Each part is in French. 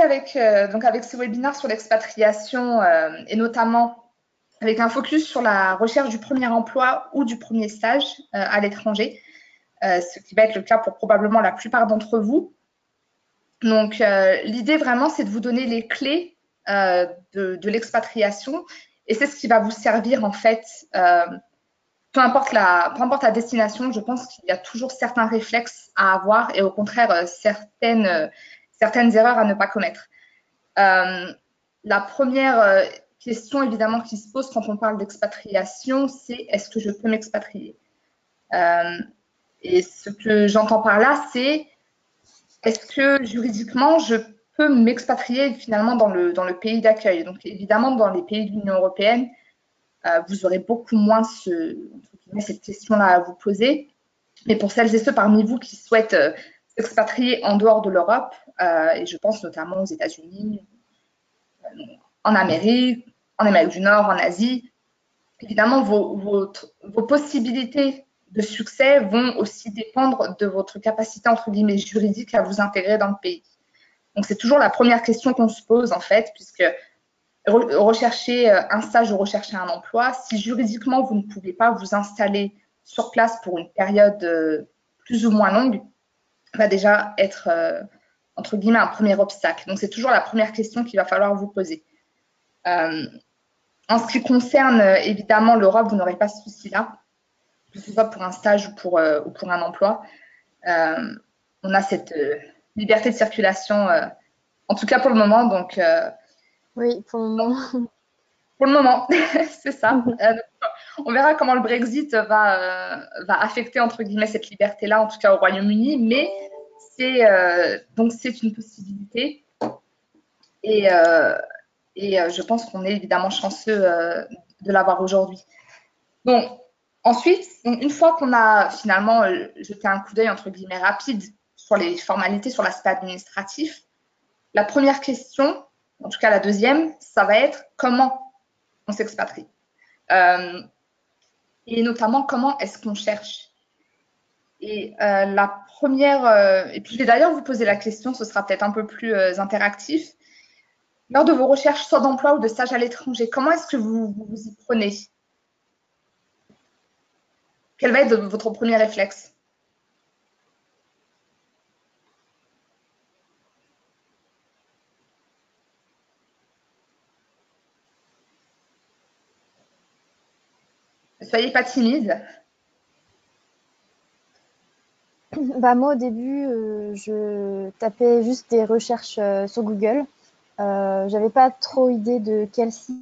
avec, donc avec ce webinaire sur l'expatriation et notamment avec un focus sur la recherche du premier emploi ou du premier stage à l'étranger, ce qui va être le cas pour probablement la plupart d'entre vous. Donc, l'idée vraiment, c'est de vous donner les clés de, l'expatriation et c'est ce qui va vous servir en fait peu importe, la, destination, je pense qu'il y a toujours certains réflexes à avoir et au contraire euh, certaines, euh, certaines erreurs à ne pas commettre. Euh, la première question évidemment qui se pose quand on parle d'expatriation, c'est est-ce que je peux m'expatrier? Et ce que j'entends par là, c'est est-ce que juridiquement je peux m'expatrier finalement dans le, pays d'accueil? Donc évidemment, dans les pays de l'Union européenne, euh, vous aurez beaucoup moins ce, cette question-là à vous poser. Mais pour celles et ceux parmi vous qui souhaitent euh, s'expatrier en dehors de l'Europe, euh, et je pense notamment aux États-Unis, en Amérique, en Amérique du Nord, en Asie, évidemment, vos, vos, possibilités de succès vont aussi dépendre de votre capacité, entre guillemets, juridique à vous intégrer dans le pays. Donc, c'est toujours la première question qu'on se pose, en fait, puisque rechercher euh, un stage ou rechercher un emploi, si juridiquement vous ne pouvez pas vous installer sur place pour une période euh, plus ou moins longue, va déjà être euh, entre guillemets un premier obstacle. Donc c'est toujours la première question qu'il va falloir vous poser. en ce qui concerne évidemment l'Europe, vous n'aurez pas ce souci-là, que ce soit pour un stage ou pour, ou pour un emploi. on a cette liberté de circulation, en tout cas pour le moment, donc oui, pour le moment. Pour le moment, c'est ça. Euh, on verra comment le Brexit va, euh, va affecter entre guillemets cette liberté-là, en tout cas au Royaume-Uni, mais c'est euh, une possibilité. Et, et je pense qu'on est évidemment chanceux de l'avoir aujourd'hui. Donc ensuite, une fois qu'on a finalement jeté un coup d'œil entre guillemets rapide sur les formalités, sur l'aspect administratif, la première question, en tout cas la deuxième, ça va être comment on s'expatrie? Euh, et notamment comment est-ce qu'on cherche? Et euh, la première, euh, et puis je vais d'ailleurs vous poser la question, ce sera peut-être un peu plus interactif. Lors de vos recherches, soit d'emploi ou de stage à l'étranger, comment est-ce que vous, vous y prenez? Quel va être votre premier réflexe? Soyez pas timide. Bah moi au début, euh, je tapais juste des recherches euh, sur Google. Euh, J'avais pas trop idée de quel site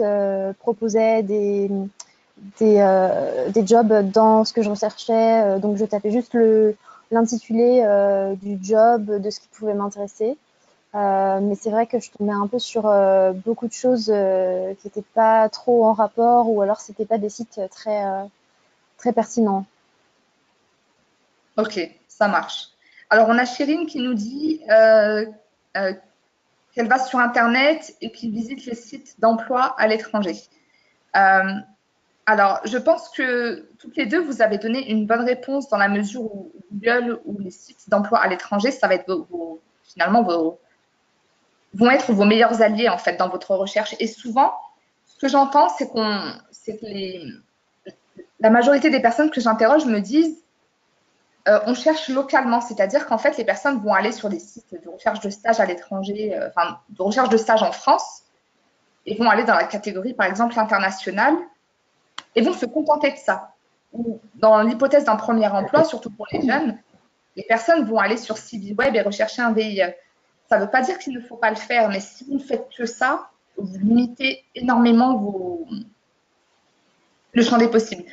euh, proposait des, jobs dans ce que je recherchais. donc je tapais juste l'intitulé du job, de ce qui pouvait m'intéresser. Euh, mais c'est vrai que je tombais un peu sur euh, beaucoup de choses euh, qui n'étaient pas trop en rapport ou alors c'était pas des sites très, très pertinents. Ok, ça marche. Alors on a Chérine qui nous dit qu'elle va sur Internet et qui visite les sites d'emploi à l'étranger. alors, je pense que toutes les deux, vous avez donné une bonne réponse dans la mesure où Google ou les sites d'emploi à l'étranger, ça va être finalement vos, vont être vos meilleurs alliés en fait dans votre recherche. Et souvent, ce que j'entends, c'est qu'on, que la majorité des personnes que j'interroge me disent euh, on cherche localement, c'est-à-dire qu'en fait, les personnes vont aller sur des sites de recherche de stage à l'étranger, euh, enfin, de recherche de stage en France, et vont aller dans la catégorie, par exemple, internationale, et vont se contenter de ça. Dans l'hypothèse d'un premier emploi, surtout pour les jeunes, les personnes vont aller sur CiviWeb et rechercher un VIE. Ça ne veut pas dire qu'il ne faut pas le faire, mais si vous ne faites que ça, vous limitez énormément vos... le champ des possibles.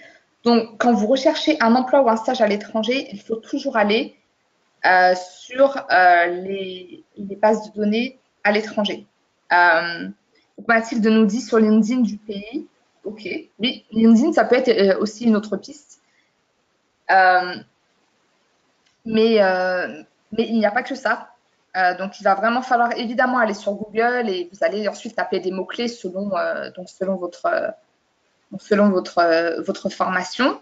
Donc, quand vous recherchez un emploi ou un stage à l'étranger, il faut toujours aller euh, sur euh, les, bases de données à l'étranger. Euh, Mathilde nous dit sur LinkedIn du pays. Ok, oui, LinkedIn, ça peut être aussi une autre piste. mais, mais il n'y a pas que ça. Euh, donc, il va vraiment falloir évidemment aller sur Google et vous allez ensuite taper des mots-clés selon, euh, donc selon, votre, euh, selon votre, votre formation.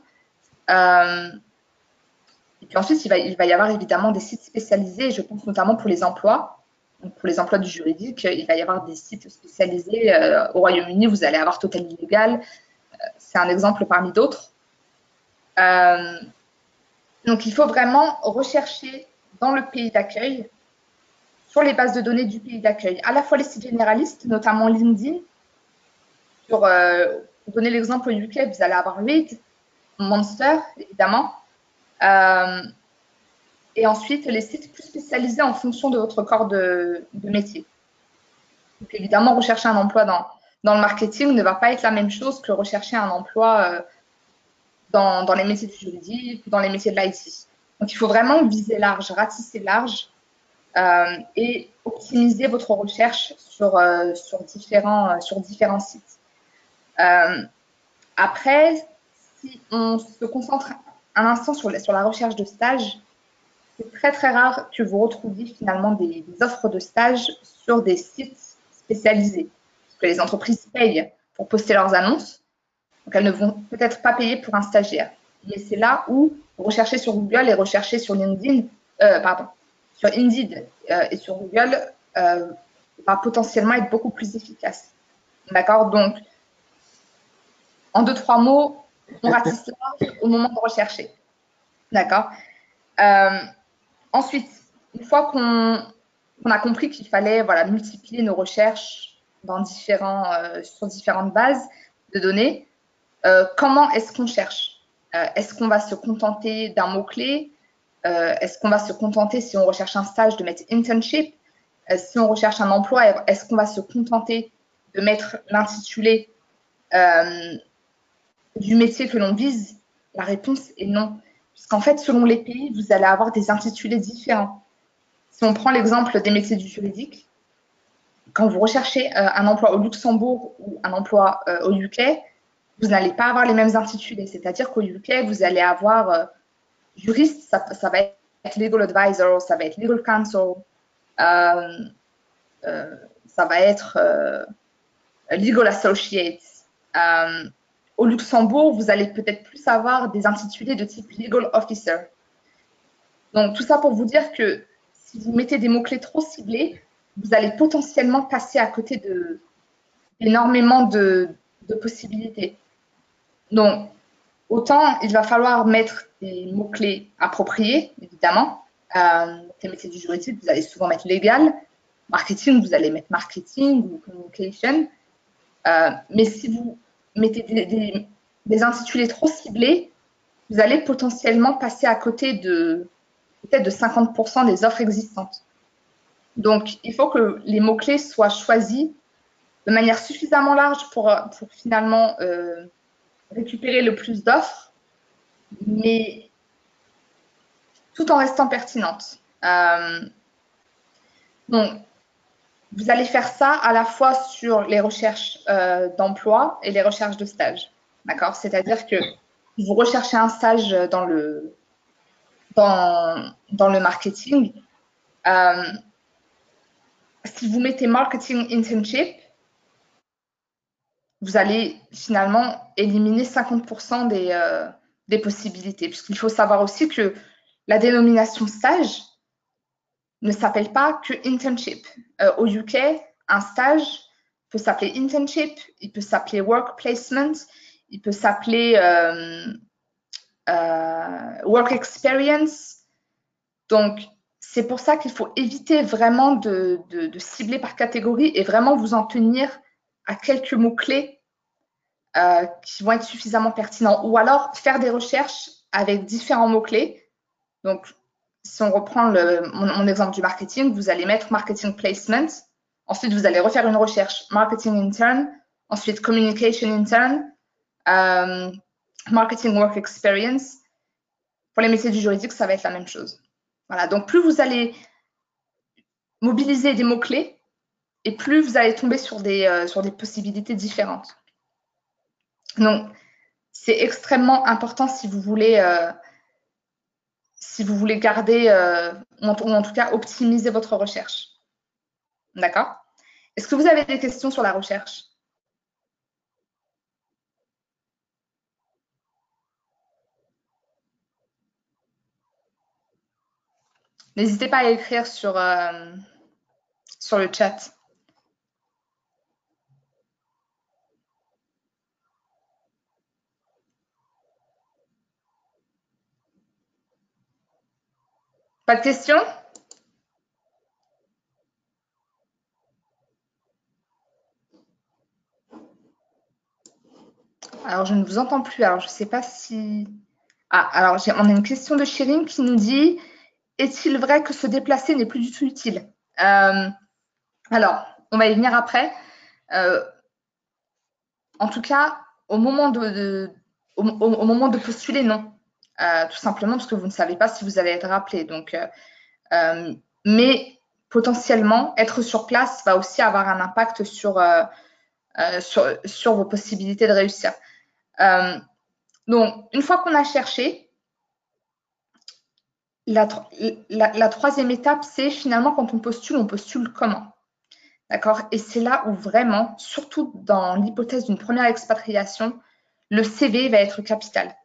et puis ensuite, il va, il va y avoir évidemment des sites spécialisés, je pense notamment pour les emplois. pour les emplois du juridique, il va y avoir des sites spécialisés. au Royaume-Uni, vous allez avoir Total Illegal. C'est un exemple parmi d'autres. donc, il faut vraiment rechercher dans le pays d'accueil sur les bases de données du pays d'accueil, à la fois les sites généralistes, notamment LinkedIn. Sur, euh, pour donner l'exemple au UK, vous allez avoir Reed, Monster, évidemment. Euh, et ensuite, les sites plus spécialisés en fonction de votre corps de, métier. Évidemment, rechercher un emploi dans, le marketing ne va pas être la même chose que rechercher un emploi euh, dans, dans, les métiers du juridique ou dans les métiers de l'IT. Donc, il faut vraiment viser large, ratisser large et optimiser votre recherche sur, euh, euh, différents sites. après, si on se concentre un instant sur, sur la recherche de stage, c'est très très rare que vous retrouviez finalement des, offres de stage sur des sites spécialisés. Parce que les entreprises payent pour poster leurs annonces, donc elles ne vont peut-être pas payer pour un stagiaire. Mais c'est là où rechercher sur Google et rechercher sur LinkedIn, pardon, sur Indeed euh, et sur Google euh, va potentiellement être beaucoup plus efficace. D'accord? Donc, en deux, trois mots, on ratisse large au moment de rechercher. D'accord? Euh, Ensuite, une fois qu'on a compris qu'il fallait voilà, multiplier nos recherches dans différents, sur différentes bases de données, comment est-ce qu'on cherche? Est-ce qu'on va se contenter d'un mot-clé? Euh, est-ce qu'on va se contenter, si on recherche un stage, de mettre internship? Euh, Si on recherche un emploi, est-ce qu'on va se contenter de mettre l'intitulé euh, du métier que l'on vise? La réponse est non. Puisqu'en fait, selon les pays, vous allez avoir des intitulés différents. Si on prend l'exemple des métiers du juridique, quand vous recherchez un emploi au Luxembourg ou un emploi au UK, vous n'allez pas avoir les mêmes intitulés. C'est-à-dire qu'au UK, vous allez avoir juriste, ça, va être legal advisor, ça va être legal counsel, euh, euh, ça va être euh, legal associate. au Luxembourg, vous allez peut-être plus avoir des intitulés de type legal officer. Donc, tout ça pour vous dire que si vous mettez des mots-clés trop ciblés, vous allez potentiellement passer à côté de énormément de, de possibilités. Donc, autant il va falloir mettre des mots-clés appropriés, évidemment. Euh, les métiers du juridique, vous allez souvent mettre légal. Marketing, vous allez mettre marketing ou communication. Euh, mais si vous mettez des, intitulés trop ciblés, vous allez potentiellement passer à côté de peut-être de 50% des offres existantes. Donc, il faut que les mots-clés soient choisis de manière suffisamment large pour, finalement euh, récupérer le plus d'offres mais tout en restant pertinente. Euh, donc, vous allez faire ça à la fois sur les recherches euh, d'emploi et les recherches de stage. D'accord? C'est-à-dire que vous recherchez un stage dans le, dans, dans le marketing. Euh, si vous mettez marketing internship, vous allez finalement éliminer 50% des, des possibilités. Puisqu'il faut savoir aussi que la dénomination stage ne s'appelle pas que internship. Euh, au UK, un stage peut s'appeler internship, il peut s'appeler work placement, il peut s'appeler euh, euh, work experience. Donc, c'est pour ça qu'il faut éviter vraiment de, cibler par catégorie et vraiment vous en tenir à quelques mots-clés euh, qui vont être suffisamment pertinents. Ou alors faire des recherches avec différents mots-clés. Donc, si on reprend mon, exemple du marketing, vous allez mettre marketing placement. Ensuite, vous allez refaire une recherche marketing intern. Ensuite, communication intern. Euh, marketing work experience. Pour les métiers du juridique, ça va être la même chose. Voilà. Donc, plus vous allez mobiliser des mots-clés et plus vous allez tomber sur des, euh, sur des possibilités différentes. Donc, c'est extrêmement important si vous voulez, euh, si vous voulez garder, euh, ou, en, tout cas optimiser votre recherche. D'accord? Est-ce que vous avez des questions sur la recherche? N'hésitez pas à écrire sur, sur le chat. Pas de questions? Alors, je ne vous entends plus. Alors, je ne sais pas si... Ah, alors, on a une question de Chérine qui nous dit Est-il vrai que se déplacer n'est plus du tout utile? Euh, Alors, on va y venir après. Euh, en tout cas, au moment de, au, moment de postuler, non. Euh, tout simplement parce que vous ne savez pas si vous allez être rappelé. Donc, mais potentiellement, être sur place va aussi avoir un impact sur, vos possibilités de réussir. Euh, donc, une fois qu'on a cherché, la, troisième étape, c'est finalement quand on postule, on postule comment? D'accord? Et c'est là où vraiment, surtout dans l'hypothèse d'une première expatriation, le CV va être capital.